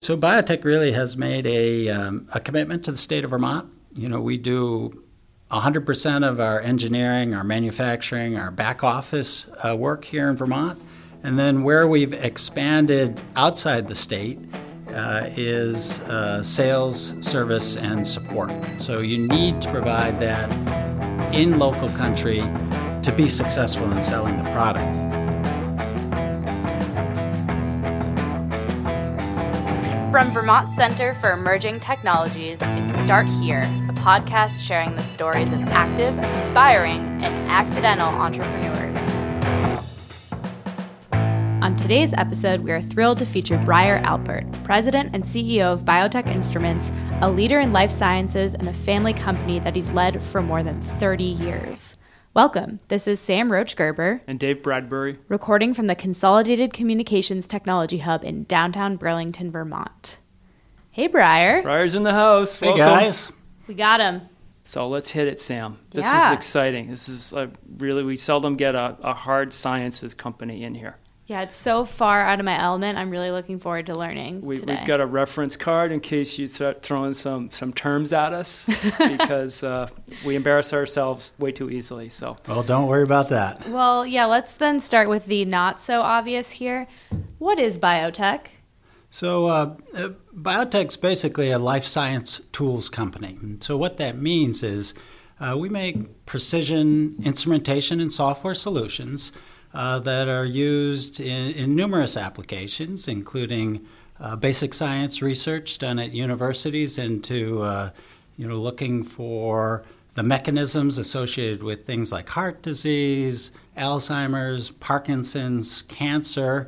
So BioTek really has made a, um, a commitment to the state of Vermont. You know, we do 100% of our engineering, our manufacturing, our back office uh, work here in Vermont. And then where we've expanded outside the state uh, is uh, sales, service, and support. So you need to provide that in local country to be successful in selling the product. From Vermont Center for Emerging Technologies, it's Start Here, a podcast sharing the stories of active, aspiring, and accidental entrepreneurs. On today's episode, we are thrilled to feature Briar Alpert, President and CEO of BioTek Instruments, a leader in life sciences and a family company that he's led for more than 30 years. Welcome. This is Sam Roach Gerber and Dave Bradbury, recording from the Consolidated Communications Technology Hub in downtown Burlington, Vermont. Hey, Briar. Briar's in the house. Hey, Welcome. guys. We got him. So let's hit it, Sam. This Yeah. is exciting. This is a really, we seldom get a, a hard sciences company in here. Yeah, it's so far out of my element. I'm really looking forward to learning We, today. we've got a reference card in case you start throwing some, some terms at us because uh, we embarrass ourselves way too easily. So Well, don't worry about that. well, yeah, let's then start with the not so obvious here. What is BioTek? So, uh, uh, BioTek's basically a life science tools company. So, what that means is uh, we make precision instrumentation and software solutions uh, that are used in, in numerous applications, including uh, basic science research done at universities into uh, you know looking for the mechanisms associated with things like heart disease, Alzheimer's, Parkinson's, cancer.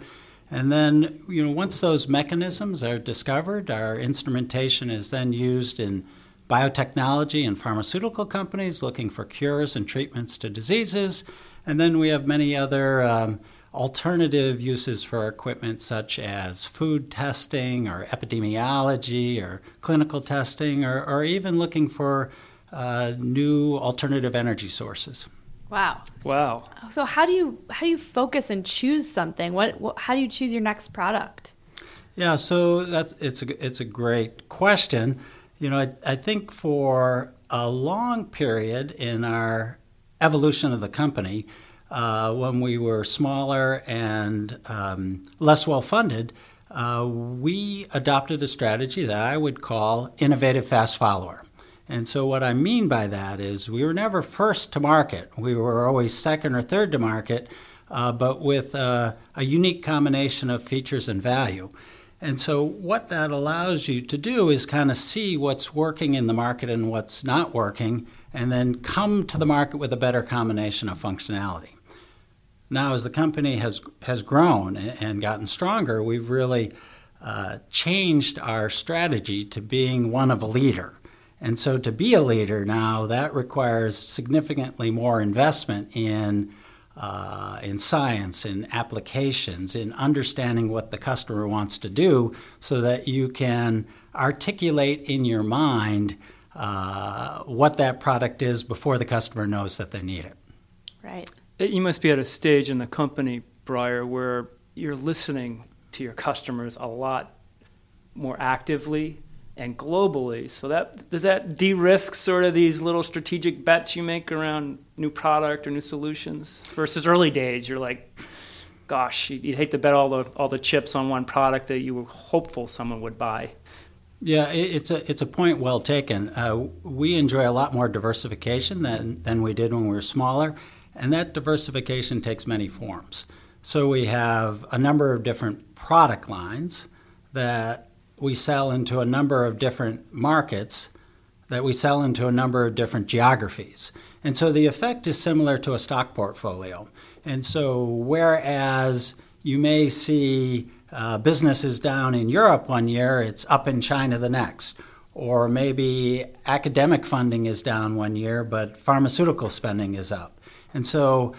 And then, you know, once those mechanisms are discovered, our instrumentation is then used in biotechnology and pharmaceutical companies looking for cures and treatments to diseases. And then we have many other um, alternative uses for our equipment, such as food testing or epidemiology or clinical testing, or, or even looking for uh, new alternative energy sources. Wow. wow. So how do you how do you focus and choose something? What, what how do you choose your next product? Yeah, so that's it's a it's a great question. You know, I, I think for a long period in our evolution of the company, uh, when we were smaller and um, less well funded, uh, we adopted a strategy that I would call innovative fast follower. And so, what I mean by that is we were never first to market. We were always second or third to market, uh, but with uh, a unique combination of features and value. And so, what that allows you to do is kind of see what's working in the market and what's not working, and then come to the market with a better combination of functionality. Now, as the company has, has grown and gotten stronger, we've really uh, changed our strategy to being one of a leader. And so, to be a leader now, that requires significantly more investment in, uh, in science, in applications, in understanding what the customer wants to do so that you can articulate in your mind uh, what that product is before the customer knows that they need it. Right. You must be at a stage in the company, Briar, where you're listening to your customers a lot more actively and globally. So that does that de-risk sort of these little strategic bets you make around new product or new solutions versus early days. You're like, gosh, you'd hate to bet all the all the chips on one product that you were hopeful someone would buy. Yeah, it's a it's a point well taken. Uh, we enjoy a lot more diversification than than we did when we were smaller, and that diversification takes many forms. So we have a number of different product lines that we sell into a number of different markets that we sell into a number of different geographies. And so the effect is similar to a stock portfolio. And so whereas you may see uh, businesses down in Europe one year, it's up in China the next. Or maybe academic funding is down one year, but pharmaceutical spending is up. And so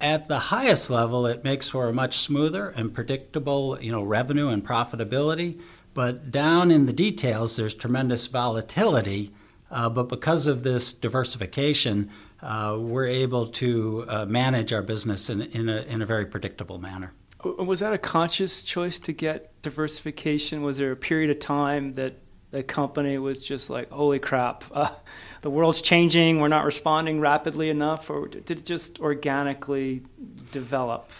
at the highest level, it makes for a much smoother and predictable, you know, revenue and profitability. But down in the details, there's tremendous volatility. Uh, but because of this diversification, uh, we're able to uh, manage our business in, in, a, in a very predictable manner. Was that a conscious choice to get diversification? Was there a period of time that the company was just like, holy crap, uh, the world's changing, we're not responding rapidly enough, or did it just organically develop?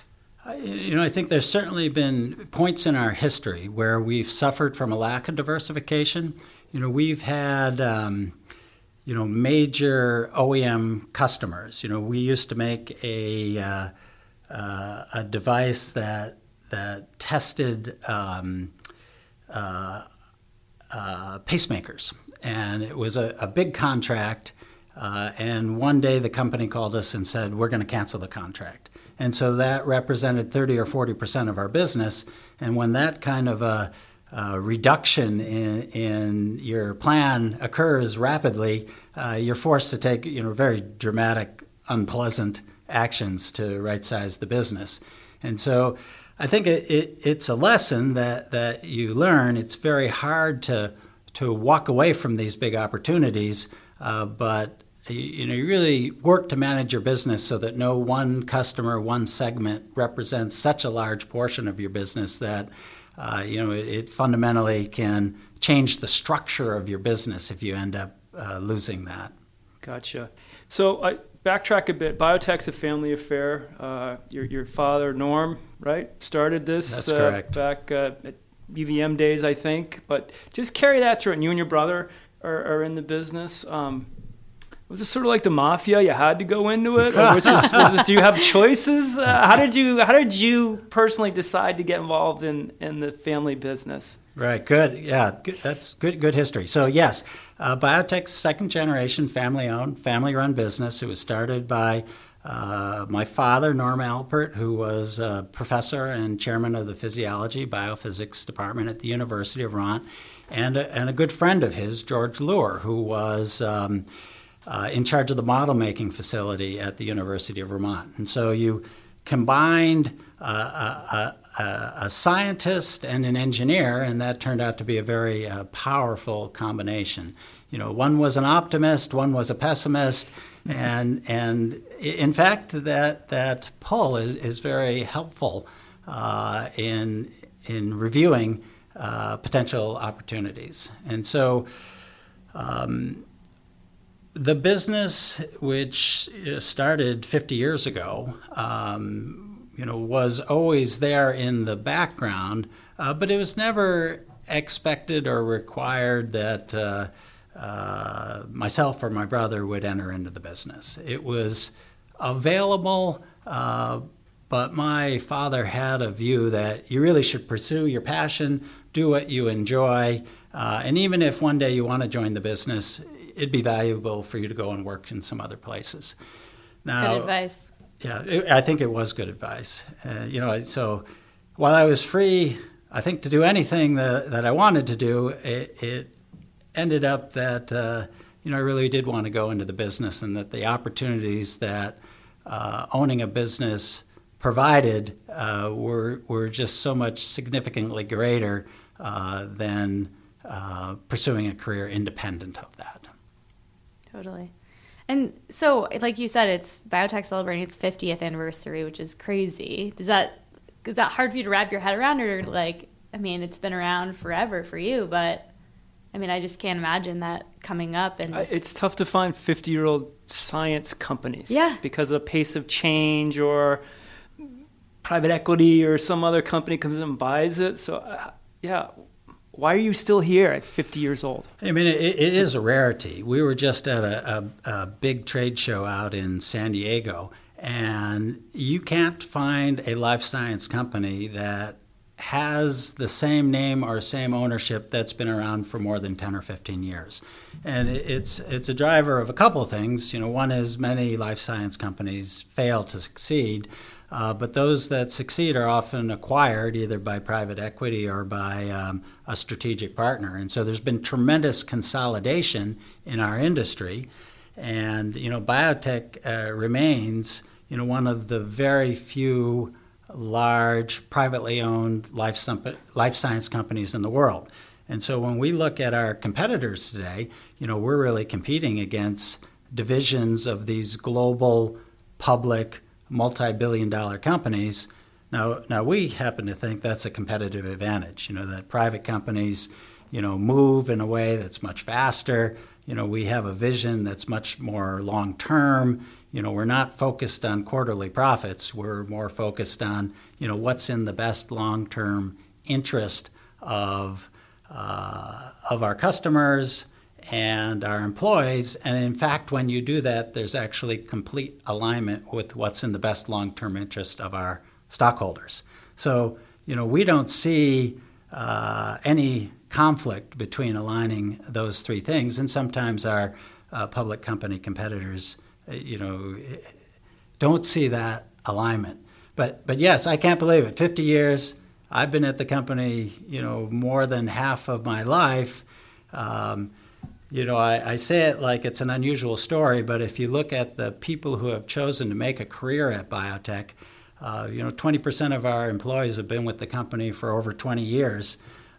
You know, I think there's certainly been points in our history where we've suffered from a lack of diversification. You know, we've had, um, you know, major OEM customers. You know, we used to make a uh, uh, a device that that tested um, uh, uh, pacemakers, and it was a, a big contract. Uh, and one day the company called us and said, "We're going to cancel the contract." And so that represented 30 or 40 percent of our business. And when that kind of a, a reduction in, in, your plan occurs rapidly, uh, you're forced to take you know very dramatic, unpleasant actions to right size the business. And so I think it, it, it's a lesson that, that you learn. It's very hard to, to walk away from these big opportunities, uh, but you know, you really work to manage your business so that no one customer, one segment represents such a large portion of your business that uh, you know it, it, fundamentally can change the structure of your business if you end up uh, losing that. Gotcha. So I backtrack a bit. BioTek's a family affair. Uh, your your father Norm, right, started this. That's correct. Back uh, at UVM days, I think. But just carry that through. And you and your brother are, are in the business. Um, was it sort of like the mafia? You had to go into it, or was this, was it, do you have choices? Uh, how did you How did you personally decide to get involved in in the family business? Right. Good. Yeah. Good. That's good. Good history. So yes, uh, second generation, family owned, family run business. It was started by uh, my father, Norm Alpert, who was a professor and chairman of the physiology biophysics department at the University of Vermont, and a, and a good friend of his, George Luer, who was. Um, uh, in charge of the model making facility at the University of Vermont. And so you combined uh, a, a, a, scientist and an engineer, and that turned out to be a very uh, powerful combination. You know, one was an optimist, one was a pessimist, and and in fact, that that pull is, is very helpful uh, in in reviewing uh, potential opportunities. And so. Um, the business, which started 50 years ago, um, you know, was always there in the background, uh, but it was never expected or required that uh, uh, myself or my brother would enter into the business. It was available, uh, but my father had a view that you really should pursue your passion, do what you enjoy, uh, and even if one day you want to join the business, it'd be valuable for you to go and work in some other places. Now, good advice. Yeah, it, I think it was good advice. Uh, you know, so while I was free, I think to do anything that, that I wanted to do, it, it ended up that uh, you know I really did want to go into the business, and that the opportunities that uh, owning a business provided uh, were were just so much significantly greater uh, than uh, pursuing a career independent of that. Totally. And so, like you said, it's BioTek celebrating its 50th anniversary, which is crazy. Does that is that hard for you to wrap your head around, or like, I mean, it's been around forever for you, but I mean, I just can't imagine that coming up. And it's tough to find 50 year old science companies, yeah, because of the pace of change or private equity or some other company comes in and buys it. So, uh, yeah, why are you still here at 50 years old? I mean, it, it is a rarity. We were just at a, a, a, big trade show out in San Diego, and you can't find a life science company that has the same name or same ownership that's been around for more than 10 or 15 years. And it's, it's a driver of a couple of things. You know, one is many life science companies fail to succeed. Uh, but those that succeed are often acquired either by private equity or by um, a strategic partner. And so there's been tremendous consolidation in our industry. And, you know, BioTek uh, remains, you know, one of the very few large privately owned life, life science companies in the world. And so when we look at our competitors today, you know, we're really competing against divisions of these global public multi billion dollar companies. Now, now we happen to think that's a competitive advantage. You know that private companies, you know, move in a way that's much faster. You know, we have a vision that's much more long term. You know, we're not focused on quarterly profits. We're more focused on, you know, what's in the best long term interest of uh, of our customers and our employees. And in fact, when you do that, there's actually complete alignment with what's in the best long term interest of our stockholders. So, you know, we don't see uh, any conflict between aligning those three things, and sometimes our uh, public company competitors, uh, you know, don't see that alignment. But, but yes, I can't believe it. 50 years, I've been at the company, you know, more than half of my life. Um, you know, I, I, say it like it's an unusual story, but if you look at the people who have chosen to make a career at BioTek, uh, you know, 20% of our employees have been with the company for over 20 years.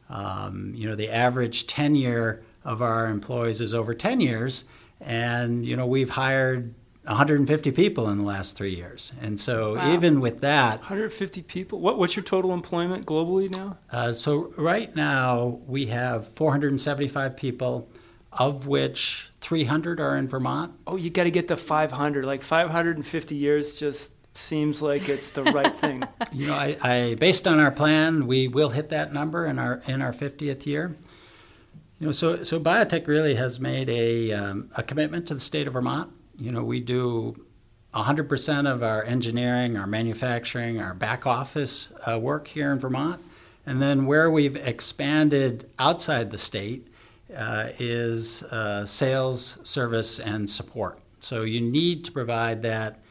Um, you know, the average tenure of our employees is over 10 years, and you know, we've hired 150 people in the last three years. And so, wow. even with that, 150 people. What, what's your total employment globally now? Uh, so, right now, we have 475 people, of which 300 are in Vermont. Oh, you got to get to 500. Like 550 years just seems like it's the right thing. You know, I, I, based on our plan, we will hit that number in our in our 50th year. You know, so so BioTek really has made a um, a commitment to the state of Vermont. You know, we do 100% of our engineering, our manufacturing, our back office uh, work here in Vermont. And then where we've expanded outside the state uh, is uh, sales, service, and support. So you need to provide that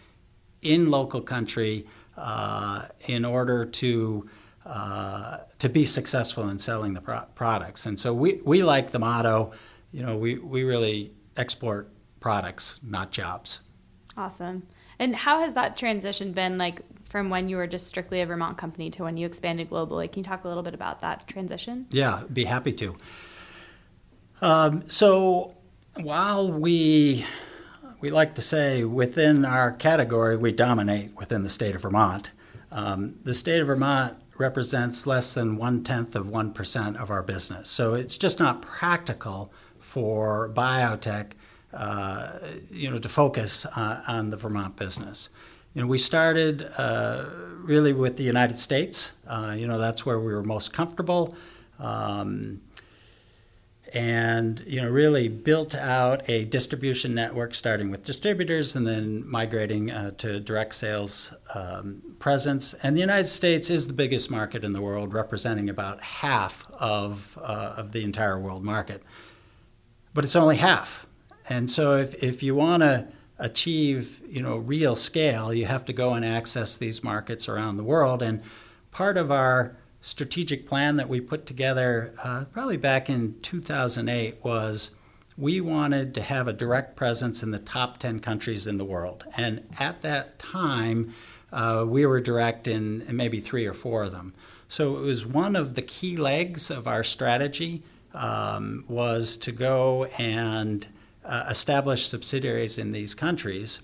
in local country uh, in order to uh, to be successful in selling the pro- products. And so we, we like the motto, you know, we, we really export products, not jobs. Awesome. And how has that transition been like from when you were just strictly a Vermont company to when you expanded globally? Can you talk a little bit about that transition? Yeah, be happy to. Um, so while we we like to say within our category, we dominate within the state of Vermont. Um, the state of Vermont represents less than one tenth of 1% of our business. So it's just not practical for BioTek uh, you know, to focus on, on, the Vermont business. You know, we started uh, really with the United States. Uh, you know, that's where we were most comfortable. Um, and you know really built out a distribution network starting with distributors and then migrating uh, to direct sales um, presence. And the united states is the biggest market in the world representing about half of, uh, of the entire world market. But it's only half. And so if, if you want to achieve you know real scale you have to go and access these markets around the world. And part of our strategic plan that we put together uh, probably back in 2008 was we wanted to have a direct presence in the top 10 countries in the world. And at that time, uh, we were direct in, in, maybe three or four of them. So it was one of the key legs of our strategy um, was to go and uh, establish subsidiaries in these countries.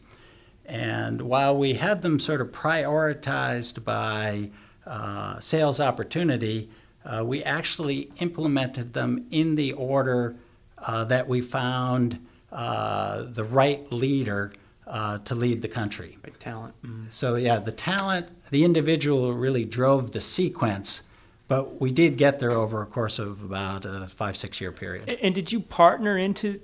And while we had them sort of prioritized by uh, sales opportunity, uh, we actually implemented them in the order uh, that we found uh, the right leader uh, to lead the country. Right talent. Mm. So, yeah, the talent, the individual really drove the sequence, but we did get there over a course of about a five, six year period. And, and did you partner into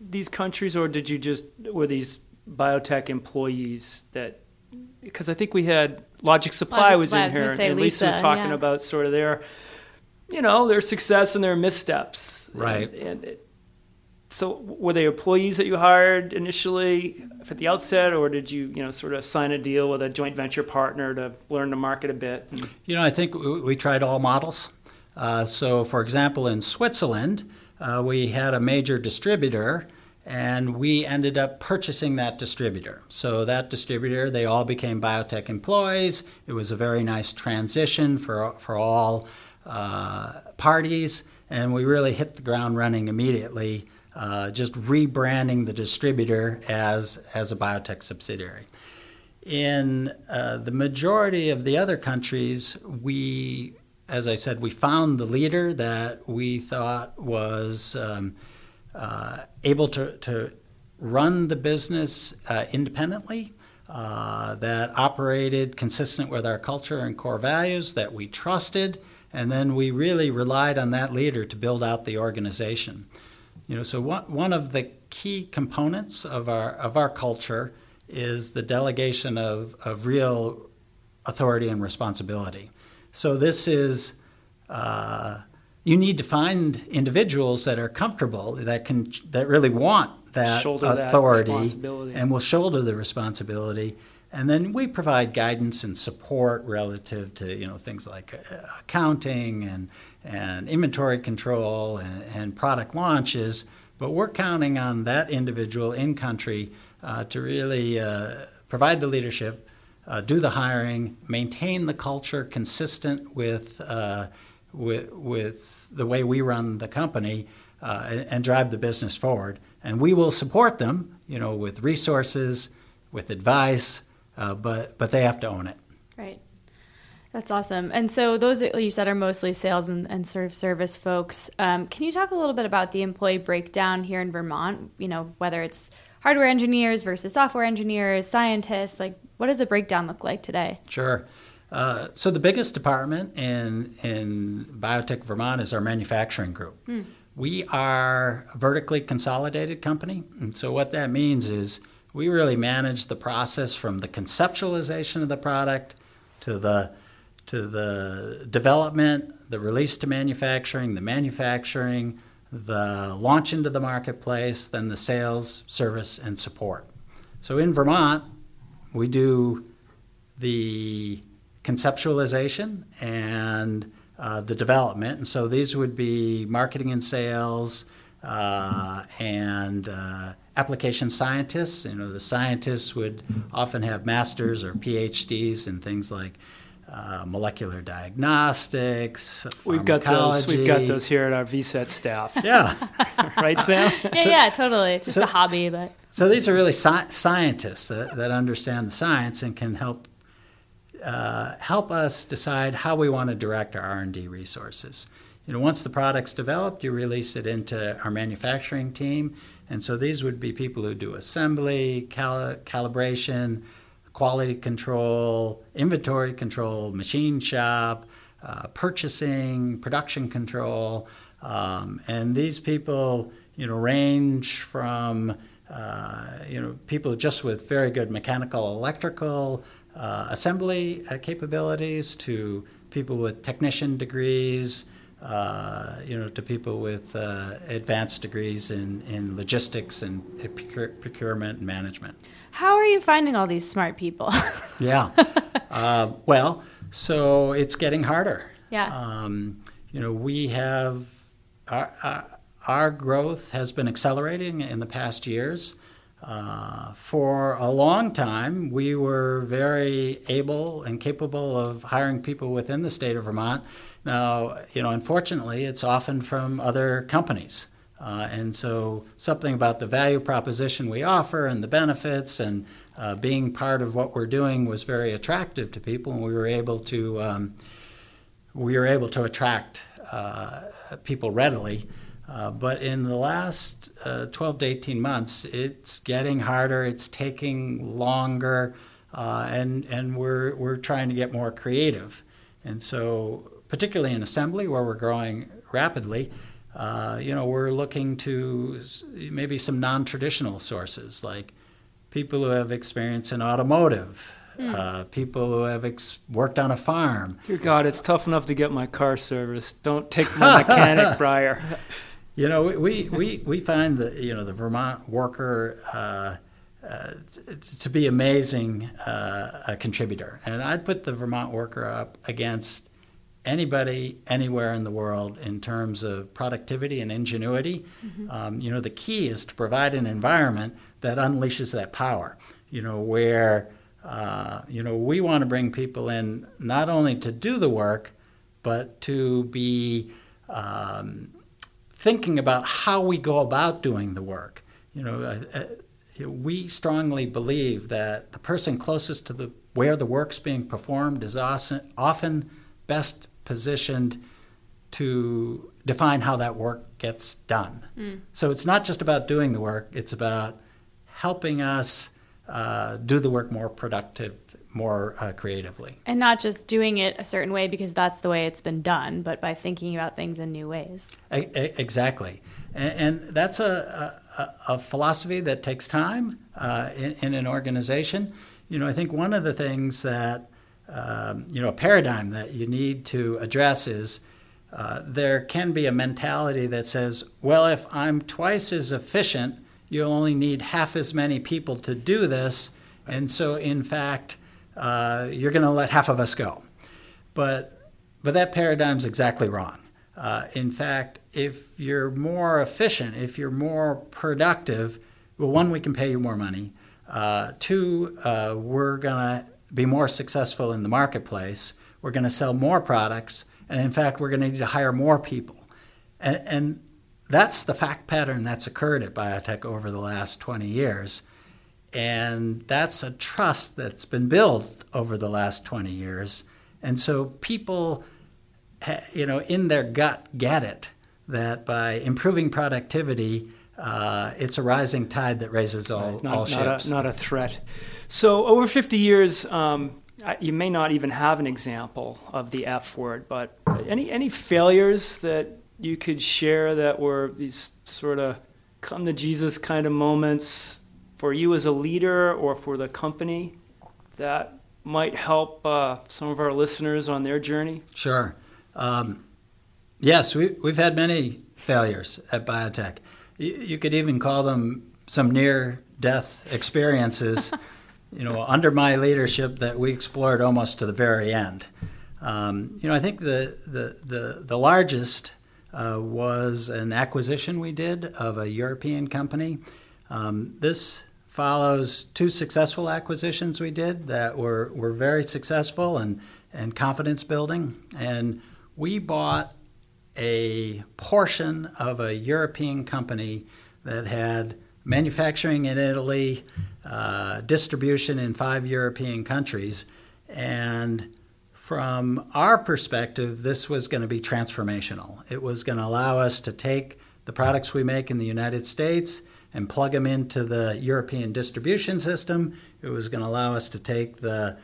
these countries, or did you just, were these BioTek employees that because I think we had Logic Supply Logic was Supply, in here, and Lisa, Lisa was talking yeah. about sort of their, you know, their success and their missteps. Right. And, and it, so, were they employees that you hired initially at the outset, or did you, you know, sort of sign a deal with a joint venture partner to learn the market a bit? You know, I think we tried all models. Uh, so, for example, in Switzerland, uh, we had a major distributor and we ended up purchasing that distributor. So that distributor, they all became BioTek employees. It was a very nice transition for for all uh, parties, and we really hit the ground running immediately. Uh, just rebranding the distributor as as a BioTek subsidiary. in uh, the majority of the other countries, we, as I said, we found the leader that we thought was um, uh, able to, to run the business uh, independently, uh, that operated consistent with our culture and core values, that we trusted, and then we really relied on that leader to build out the organization. You know, so one, one of the key components of our of our culture is the delegation of, of real authority and responsibility. So this is uh, you need to find individuals that are comfortable that can that really want that Shoulder that authority responsibility. and will shoulder the responsibility. And then we provide guidance and support relative to you know things like uh, accounting and and inventory control and, and product launches. But we're counting on that individual in country uh, to really uh, provide the leadership, uh, do the hiring, maintain the culture consistent with, uh, with, with the way we run the company, uh, and, and drive the business forward. And we will support them, you know, with resources, with advice, uh, but, but they have to own it. Right. That's awesome. And so those you said are mostly sales and, and sort of service folks. Um, can you talk a little bit about the employee breakdown here in Vermont? You know, whether it's hardware engineers versus software engineers, scientists, like what does the breakdown look like today? Sure. Uh, so the biggest department in in BioTek Vermont is our manufacturing group. Hmm. We are a vertically consolidated company, and so what that means is we really manage the process from the conceptualization of the product to the to the development, the release to manufacturing, the manufacturing, the launch into the marketplace, then the sales, service, and support. So in Vermont, we do the conceptualization and uh, the development. And so these would be marketing and sales uh, and uh, application scientists. You know, the scientists would often have masters or PhDs in things like uh, molecular diagnostics. We've got those. We've got those here at our VCET staff, Yeah. right, Sam? Yeah, yeah, totally. It's just so- a hobby, but So these are really sci- scientists that, that understand the science and can help uh, help us decide how we want to direct our R&D resources. You know, once the product's developed, you release it into our manufacturing team, and so these would be people who do assembly, cali- calibration, quality control, inventory control, machine shop, uh, purchasing, production control, um, and these people, you know, range from uh, you know people just with very good mechanical, electrical, uh, assembly uh, capabilities to people with technician degrees. Uh, you know, to people with uh, advanced degrees in, in logistics and procure- procurement and management. how are you finding all these smart people? Yeah. uh, well, so it's getting harder. Yeah. Um, you know, we have our, our, our growth has been accelerating in the past years. Uh, for a long time, we were very able and capable of hiring people within the state of Vermont. Now, you know, unfortunately, it's often from other companies. Uh, and so, something about the value proposition we offer and the benefits and uh, being part of what we're doing was very attractive to people, and we were able to um, we were able to attract uh, people readily. Uh, but in the last uh, 12 to 18 months, it's getting harder. It's taking longer, uh, and and we're we're trying to get more creative. And so, particularly in assembly, where we're growing rapidly, uh, you know, we're looking to maybe some non-traditional sources like people who have experience in automotive, uh, people who have ex- worked on a farm. Dear God, it's tough enough to get my car serviced. Don't take my mechanic, Briar. You know, we, we, we find that, you know, the Vermont worker uh, uh, t- to be amazing uh, a contributor. And I'd put the Vermont worker up against anybody anywhere in the world in terms of productivity and ingenuity. Um, you know, the key is to provide an environment that unleashes that power, you know, where, uh, you know, we want to bring people in not only to do the work, but to be um, thinking about how we go about doing the work. You know, uh, uh, we strongly believe that the person closest to the where the work's being performed is often best positioned to define how that work gets done. Mm. So it's not just about doing the work; it's about helping us uh, do the work more productive, more uh, creatively, and not just doing it a certain way because that's the way it's been done, but by thinking about things in new ways. A- exactly, and, and that's a, a, a, philosophy that takes time uh, in, in, an organization. You know, I think one of the things that um, you know a paradigm that you need to address is. Uh, there can be a mentality that says, well, if I'm twice as efficient, you only need half as many people to do this. And so, in fact, uh, you're going to let half of us go. But, but that paradigm's exactly wrong. Uh, in fact, if you're more efficient, if you're more productive, well, one, we can pay you more money. Uh, two, uh, we're going to be more successful in the marketplace. We're going to sell more products. And in fact, we're going to need to hire more people. And, and that's the fact pattern that's occurred at BioTek over the last 20 years. And that's a trust that's been built over the last 20 years. And so people, you know, in their gut get it that by improving productivity, uh, it's a rising tide that raises all, right. not, all ships. Not a, not a, threat. So over 50 years, um, you may not even have an example of the F word, but any any failures that you could share that were these sort of come to Jesus kind of moments for you as a leader or for the company that might help uh, some of our listeners on their journey? Sure. Um, yes, we, we've had many failures at BioTek. You, you could even call them some near death experiences. you know, under my leadership, that we explored almost to the very end. Um, you know, I think the, the, the, the largest uh, was an acquisition we did of a European company. Um, this follows two successful acquisitions we did that were, were very successful and, and confidence building. And we bought a portion of a European company that had manufacturing in Italy, uh, distribution in five European countries, and from our perspective, this was going to be transformational. It was going to allow us to take the products we make in the United States and plug them into the European distribution system. It was going to allow us to take the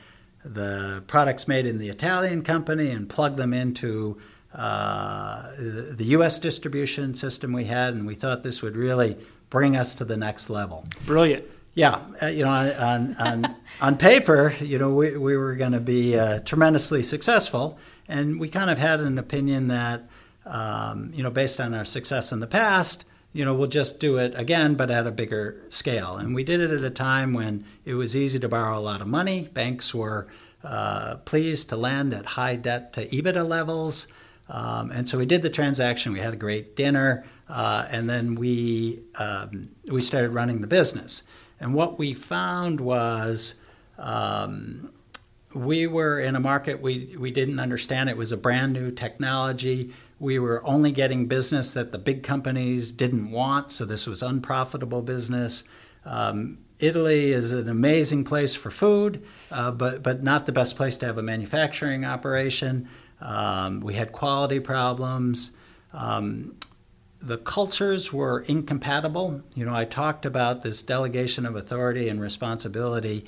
the products made in the Italian company and plug them into uh, the U.S. distribution system we had, and we thought this would really bring us to the next level. Brilliant. Yeah, uh, you know, on on on paper, you know, we we were going to be uh, tremendously successful, and we kind of had an opinion that, um, you know, based on our success in the past, you know, we'll just do it again, but at a bigger scale. And we did it at a time when it was easy to borrow a lot of money. Banks were uh, pleased to lend at high debt to EBITDA levels, um, and so we did the transaction. We had a great dinner, uh, and then we um, we started running the business. And what we found was um, we were in a market we, we didn't understand. It was a brand new technology. We were only getting business that the big companies didn't want, so this was unprofitable business. Um, Italy is an amazing place for food, uh, but, but not the best place to have a manufacturing operation. Um, we had quality problems. Um, the cultures were incompatible. You know, I talked about this delegation of authority and responsibility.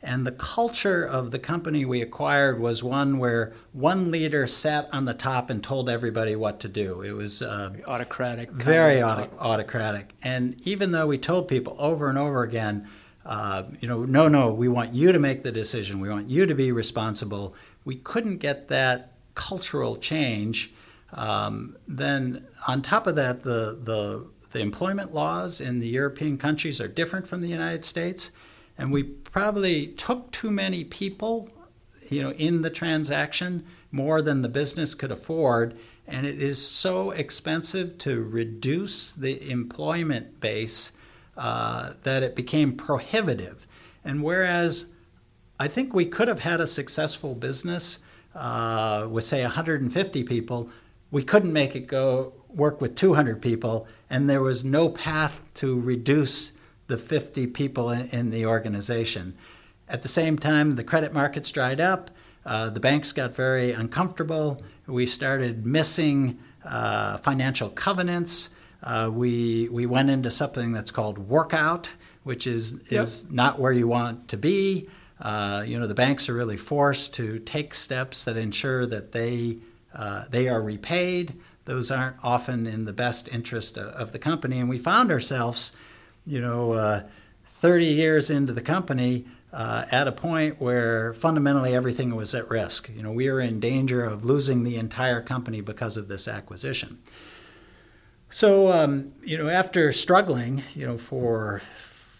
And the culture of the company we acquired was one where one leader sat on the top and told everybody what to do. It was uh, autocratic. Very auto- autocratic. And even though we told people over and over again, uh, you know, no, no, we want you to make the decision. We want you to be responsible. We couldn't get that cultural change um, then on top of that, the, the, the employment laws in the European countries are different from the United States, and we probably took too many people, you know, in the transaction more than the business could afford, and it is so expensive to reduce the employment base uh, that it became prohibitive. And whereas I think we could have had a successful business uh, with, say, 150 people, we couldn't make it go work with 200 people, and there was no path to reduce the 50 people in, in the organization. At the same time, the credit markets dried up. Uh, the banks got very uncomfortable. We started missing uh, financial covenants. Uh, we we went into something that's called workout, which is is yep. not where you want to be. Uh, you know, the banks are really forced to take steps that ensure that they uh, they are repaid. Those aren't often in the best interest of, of the company, and we found ourselves, you know, uh, 30 years into the company. Uh, at a point where fundamentally everything was at risk. You know, we were in danger of losing the entire company because of this acquisition. So, um, you know, after struggling, you know, for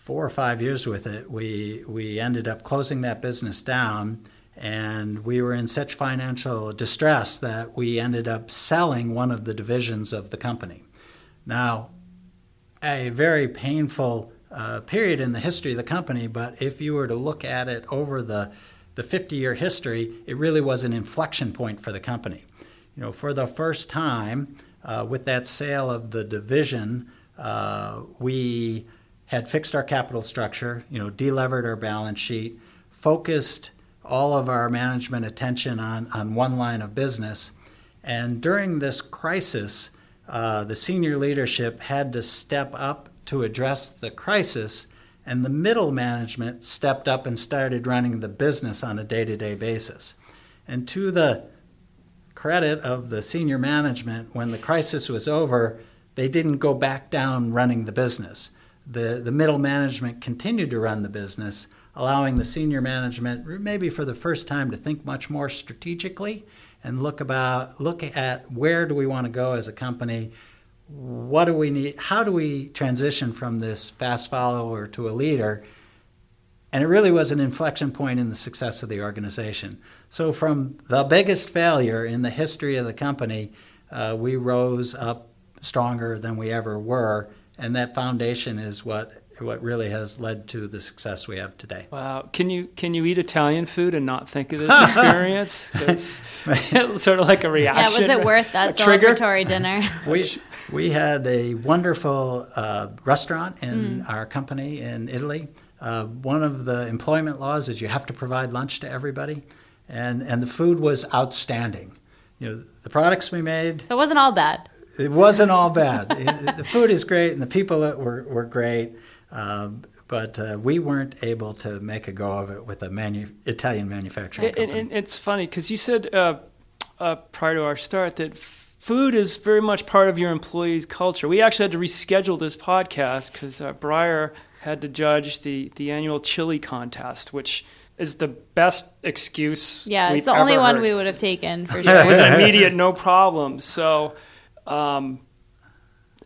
four or five years with it, we we ended up closing that business down, and we were in such financial distress that we ended up selling one of the divisions of the company. Now, a very painful uh, period in the history of the company, but if you were to look at it over the the 50 year history, it really was an inflection point for the company. You know, for the first time, uh, with that sale of the division, uh, we had fixed our capital structure, you know, delevered our balance sheet, focused all of our management attention on, on one line of business. And during this crisis, uh, the senior leadership had to step up to address the crisis, and the middle management stepped up and started running the business on a day to day basis. And to the credit of the senior management, when the crisis was over, they didn't go back down running the business the, the middle management continued to run the business, allowing the senior management, maybe for the first time, to think much more strategically and look about look at where do we want to go as a company? What do we need how do we transition from this fast follower to a leader? And it really was an inflection point in the success of the organization. So from the biggest failure in the history of the company uh, we rose up stronger than we ever were and that foundation is what what really has led to the success we have today. Wow! Can you can you eat Italian food and not think of this experience? it's sort of like a reaction. Yeah, was it worth that celebratory dinner? we we had a wonderful uh, restaurant in mm. our company in Italy. Uh, one of the employment laws is you have to provide lunch to everybody, and and the food was outstanding. You know the products we made. So it wasn't all bad it wasn't all bad. the food is great, and the people were were great. Um, but uh, we weren't able to make a go of it with a manu- Italian manufacturing company. And, and it's funny because you said uh, uh, prior to our start that food is very much part of your employees' culture. We actually had to reschedule this podcast because uh, Briar had to judge the, the annual chili contest, which is the best excuse. Yeah, it's the only heard. one we would have taken for sure. it was immediate, no problem. So um,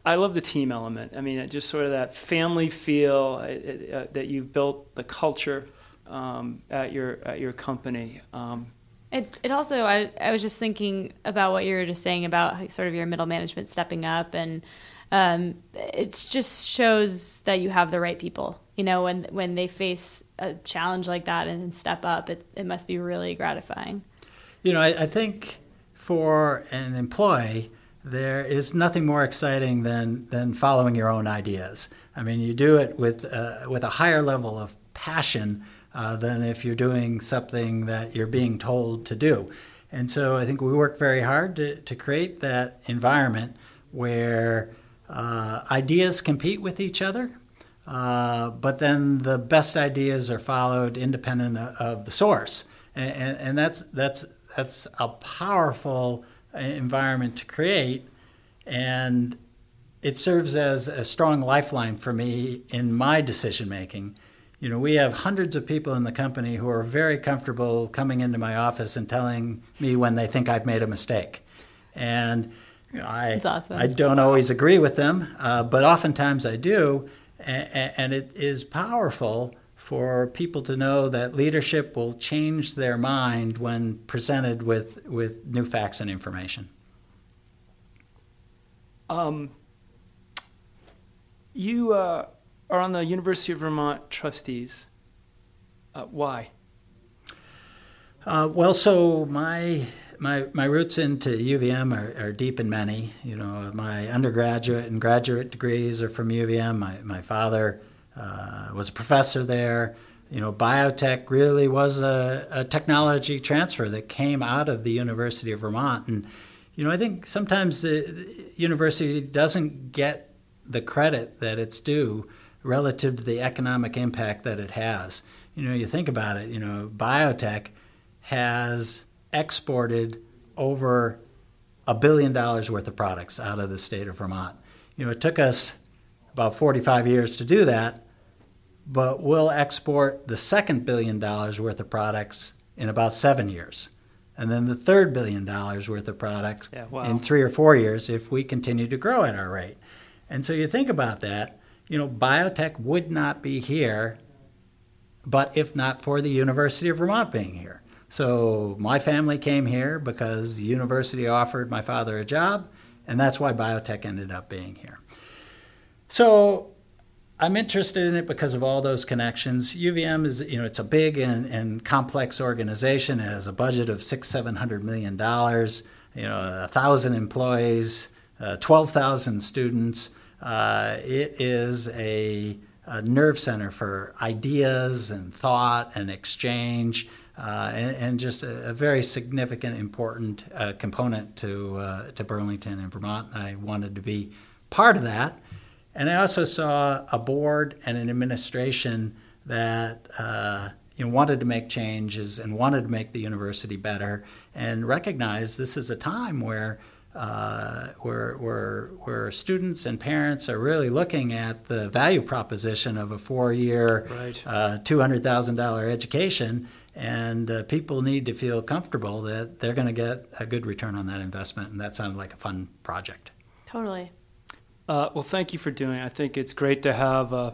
I love the team element. I mean, just sort of that family feel uh, uh, that you've built the culture um, at your at your company. Um, it, it also I, I was just thinking about what you were just saying about sort of your middle management stepping up and um, it just shows that you have the right people you know when when they face a challenge like that and step up it, it must be really gratifying you know I, I think for an employee there is nothing more exciting than, than following your own ideas. I mean, you do it with, uh, with a higher level of passion uh, than if you're doing something that you're being told to do. And so I think we work very hard to, to create that environment where uh, ideas compete with each other, uh, but then the best ideas are followed independent of the source. And, and, and that's, that's, that's a powerful environment to create. And it serves as a strong lifeline for me in my decision making. You know, we have hundreds of people in the company who are very comfortable coming into my office and telling me when they think I've made a mistake. And you know, I, awesome. I don't always agree with them, uh, but oftentimes I do. And, and it is powerful for people to know that leadership will change their mind when presented with, with new facts and information. Um, you uh, are on the University of Vermont trustees. Uh, why? Uh, well, so my my my roots into UVM are, are, deep and many. You know, my undergraduate and graduate degrees are from UVM. My my father uh, was a professor there. You know, BioTek really was a, a technology transfer that came out of the University of Vermont. And, you know, I think sometimes the, university doesn't get the credit that it's due relative to the economic impact that it has. You know, you think about it, you know, BioTek has exported over a billion dollars worth of products out of the state of Vermont. You know, it took us about 45 years to do that, but we'll export the second billion dollars worth of products in about seven years. And then the third billion dollars worth of products yeah, wow. in three or four years if we continue to grow at our rate. And so you think about that, you know, BioTek would not be here, but if not for the University of Vermont being here. So my family came here because the university offered my father a job, and that's why BioTek ended up being here. So I'm interested in it because of all those connections. UVM is, you know, it's a big and, and complex organization. It has a budget of six, seven hundred million dollars. You know, a thousand employees, uh, twelve thousand students. Uh, it is a, a, nerve center for ideas and thought and exchange, uh, and, and, just a, a, very significant, important uh, component to uh, to Burlington and Vermont. I wanted to be part of that, and I also saw a board and an administration that uh, you know, wanted to make changes and wanted to make the university better, and recognized this is a time where uh, where, where, where students and parents are really looking at the value proposition of a four year, right. uh, $200,000 education. And uh, people need to feel comfortable that they're going to get a good return on that investment. And that sounded like a fun project. Totally. Uh, well, thank you for doing it. I think it's great to have uh,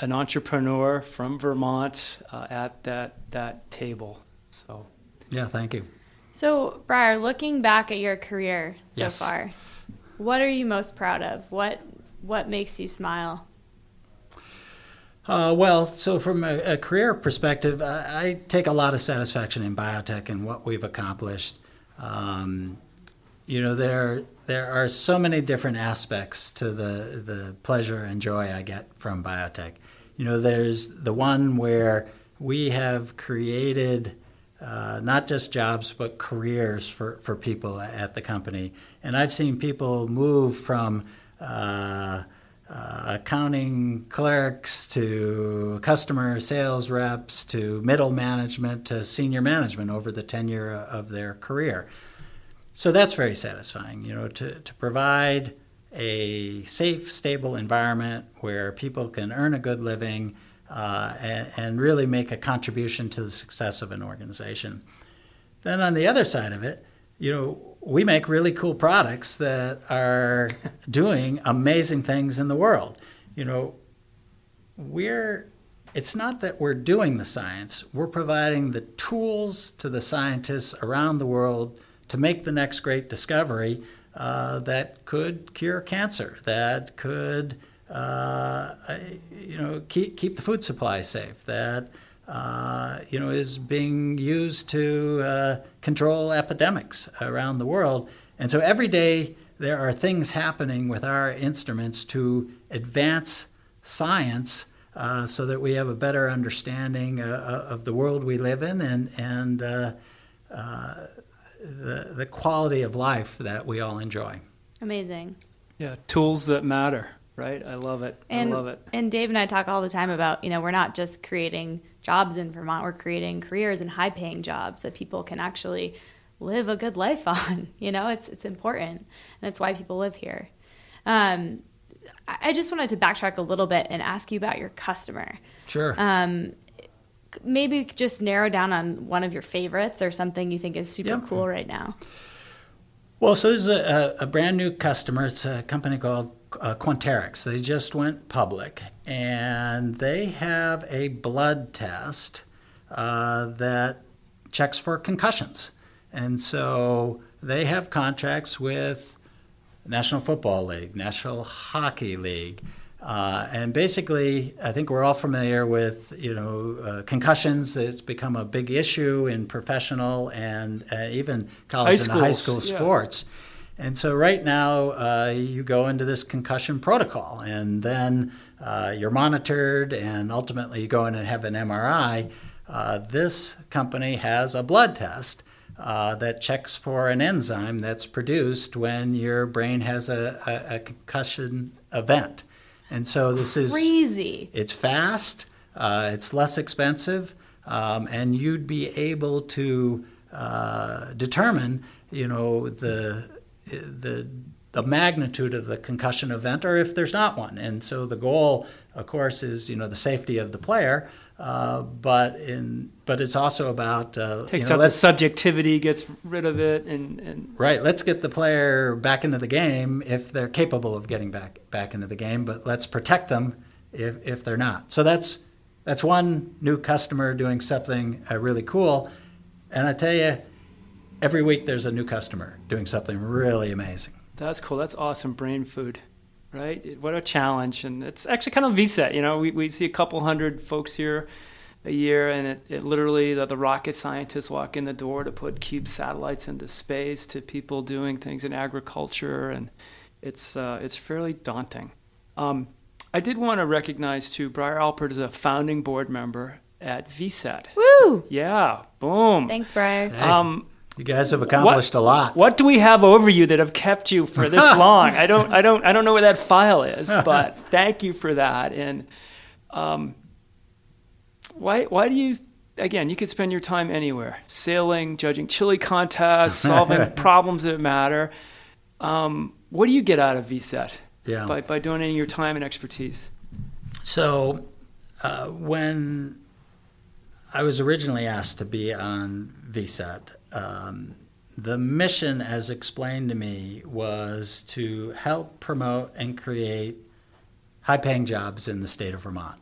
an entrepreneur from Vermont uh, at that, that table. So, yeah, thank you. So, Briar, looking back at your career so yes. far, what are you most proud of? What what makes you smile? Uh, well, so from a, a career perspective, I, I, take a lot of satisfaction in BioTek and what we've accomplished. Um, you know, there there are so many different aspects to the the pleasure and joy I get from BioTek. You know, there's the one where we have created uh, not just jobs but careers for, for people at the company. And I've seen people move from uh, uh, accounting clerks to customer sales reps to middle management to senior management over the tenure of their career. So that's very satisfying, you know, to, to provide a safe, stable environment where people can earn a good living uh, and, and, really make a contribution to the success of an organization. Then on the other side of it, you know, we make really cool products that are doing amazing things in the world. You know, we're it's not that we're doing the science, we're providing the tools to the scientists around the world to make the next great discovery uh, that could cure cancer, that could uh, you know, keep, keep the food supply safe, that, uh, you know, is being used to uh, control epidemics around the world. And so every day there are things happening with our instruments to advance science uh, so that we have a better understanding uh, of the world we live in and, and the, the quality of life that we all enjoy. Amazing. Yeah, tools that matter right? I love it. And, I love it. And Dave and I talk all the time about, you know, we're not just creating jobs in Vermont, we're creating careers and high paying jobs that people can actually live a good life on. You know, it's it's important. And it's why people live here. Um, I just wanted to backtrack a little bit and ask you about your customer. Sure. Um, maybe just narrow down on one of your favorites or something you think is super yep. cool right now. Well, so there's a, a, brand new customer. It's a company called uh, Quanterix. They just went public, and they have a blood test uh, that checks for concussions. And so they have contracts with National Football League, National Hockey League, uh, and basically, I think we're all familiar with you know uh, concussions. It's become a big issue in professional and uh, even college high and high school sports. And so right now, uh, you go into this concussion protocol, and then uh, you're monitored, and ultimately you go in and have an MRI. Uh, this company has a blood test uh, that checks for an enzyme that's produced when your brain has a, a, a concussion event. And so this is crazy. It's fast, uh, it's less expensive, um, and you'd be able to uh, determine, you know, the the the magnitude of the concussion event, or if there's not one. And so the goal, of course, is you know the safety of the player. Uh, but in but it's also about uh, takes you know, out the subjectivity, gets rid of it, and, and right. Let's get the player back into the game if they're capable of getting back back into the game, but let's protect them if if they're not. So that's that's one new customer doing something uh, really cool, and I tell you, every week there's a new customer doing something really amazing. That's cool. That's awesome brain food right? What a challenge. And it's actually kind of VCET. You know, we, we see a couple hundred folks here a year, and it, it literally, the, the, rocket scientists walk in the door to put cube satellites into space to people doing things in agriculture, and it's, uh, it's fairly daunting. Um, I did want to recognize, too, Briar Alpert is a founding board member at VCET. Woo! Yeah, boom. Thanks, Briar. Hey. Um, you guys have accomplished what, a lot. What do we have over you that have kept you for this long? I don't, I don't, I don't know where that file is, but thank you for that. And um, why, why do you? Again, you could spend your time anywhere: sailing, judging chili contests, solving problems that matter. Um, what do you get out of VCET? Yeah. By by donating your time and expertise. So, uh, when I was originally asked to be on VCET, um, the mission, as explained to me, was to help promote and create high paying jobs in the state of Vermont.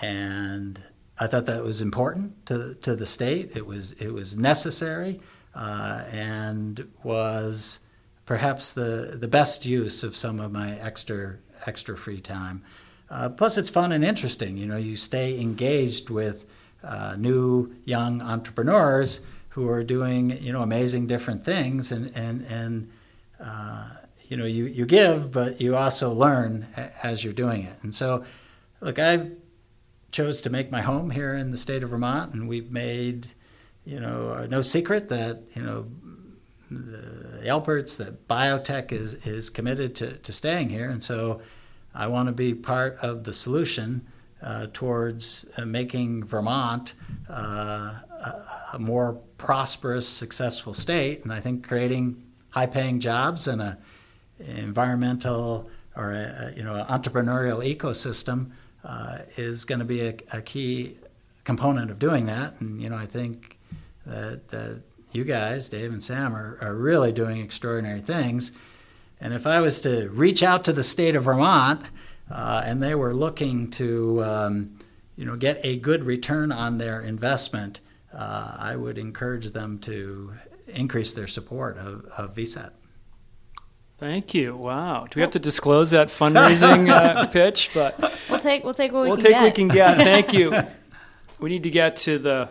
And I thought that was important to, to the state. It was, it was necessary uh, and was perhaps the, the best use of some of my extra, extra free time. Uh, plus, it's fun and interesting. You know, you stay engaged with uh, new young entrepreneurs who are doing you know amazing different things and and and uh, you know you you give but you also learn as you're doing it. And so look I chose to make my home here in the state of Vermont and we've made you know no secret that you know the Alperts that BioTek is is committed to, to staying here. And so I want to be part of the solution uh, towards uh, making Vermont uh, a more prosperous, successful state. And I think creating high-paying jobs and a environmental or a, you know entrepreneurial ecosystem uh, is going to be a, a, key component of doing that. And you know I think that, that you guys, Dave and Sam, are, are really doing extraordinary things. And if I was to reach out to the state of Vermont uh, and they were looking to um, you know get a good return on their investment, uh, I would encourage them to increase their support of, of VCET. Thank you. Wow. Do we have to disclose that fundraising uh, pitch? But we'll take we'll take what we we'll can take get. what we can get. Thank you. we need to get to the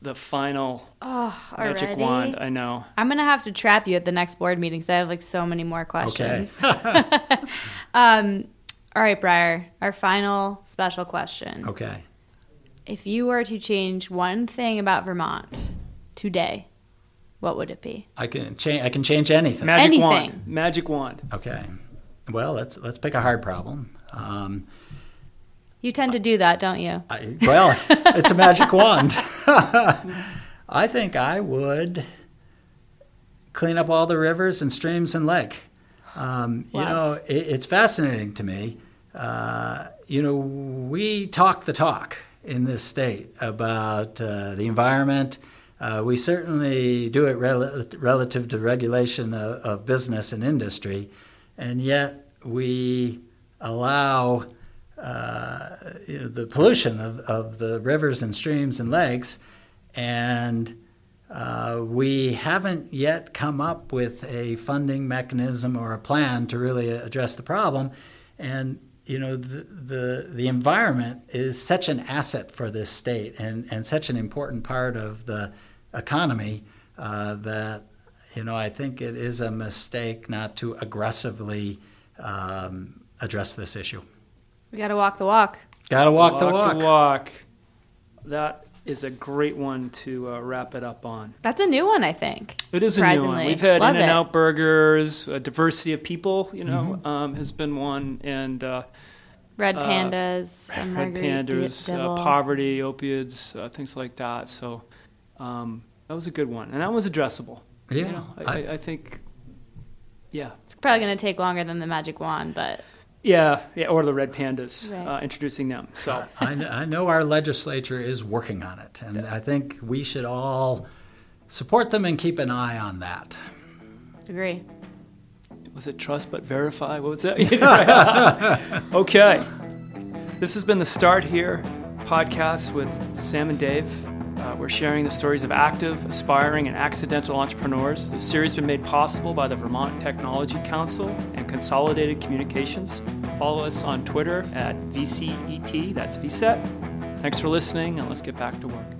the final oh, magic already? wand. I know. I'm gonna have to trap you at the next board meeting because I have like so many more questions. Okay. um, all right, Briar. Our final special question. Okay. If you were to change one thing about Vermont today, what would it be? I can change. I can change anything. Magic Anything. wand. Magic wand. Okay. Well, let's let's pick a hard problem. Um, You tend to do that, don't you? I, well, it's a magic wand. I think I would clean up all the rivers and streams and lake. Um, you know, it, it's fascinating to me. Uh, you know, we talk the talk in this state about uh, the environment. Uh, we certainly do it rel- relative to regulation of, of business and industry, and yet we allow uh, you know, the pollution of, of the rivers and streams and lakes, and uh, we haven't yet come up with a funding mechanism or a plan to really address the problem. And you know, the, the, the environment is such an asset for this state and, and such an important part of the economy uh, that you know, I think it is a mistake not to aggressively um, address this issue. We got to walk the walk. Got to walk, the walk. the walk. That is a great one to uh, wrap it up on. That's a new one, I think. It is a new one. We've had Love In and it. Out burgers, a diversity of people, you know, Mm-hmm. um, has been one, and uh, Red Uh, pandas, from red Marguerite pandas, uh, poverty, opiates, uh, things like that. So um, that was a good one, and that was addressable. You Yeah, know, I, I- I, I think, yeah, It's probably going to take longer than the magic wand, but yeah, yeah, or the red pandas, Right. uh, introducing them. So I, kn- I know our legislature is working on it, and I think we should all support them and keep an eye on that. agree. was it trust but verify? What was that? okay, this has been the Start Here podcast with Sam and Dave. Uh, we're sharing the stories of active, aspiring, and accidental entrepreneurs. The series has been made possible by the Vermont Technology Council Consolidated Communications. Follow us on Twitter at VCET, that's VSET. Thanks for listening, and let's get back to work.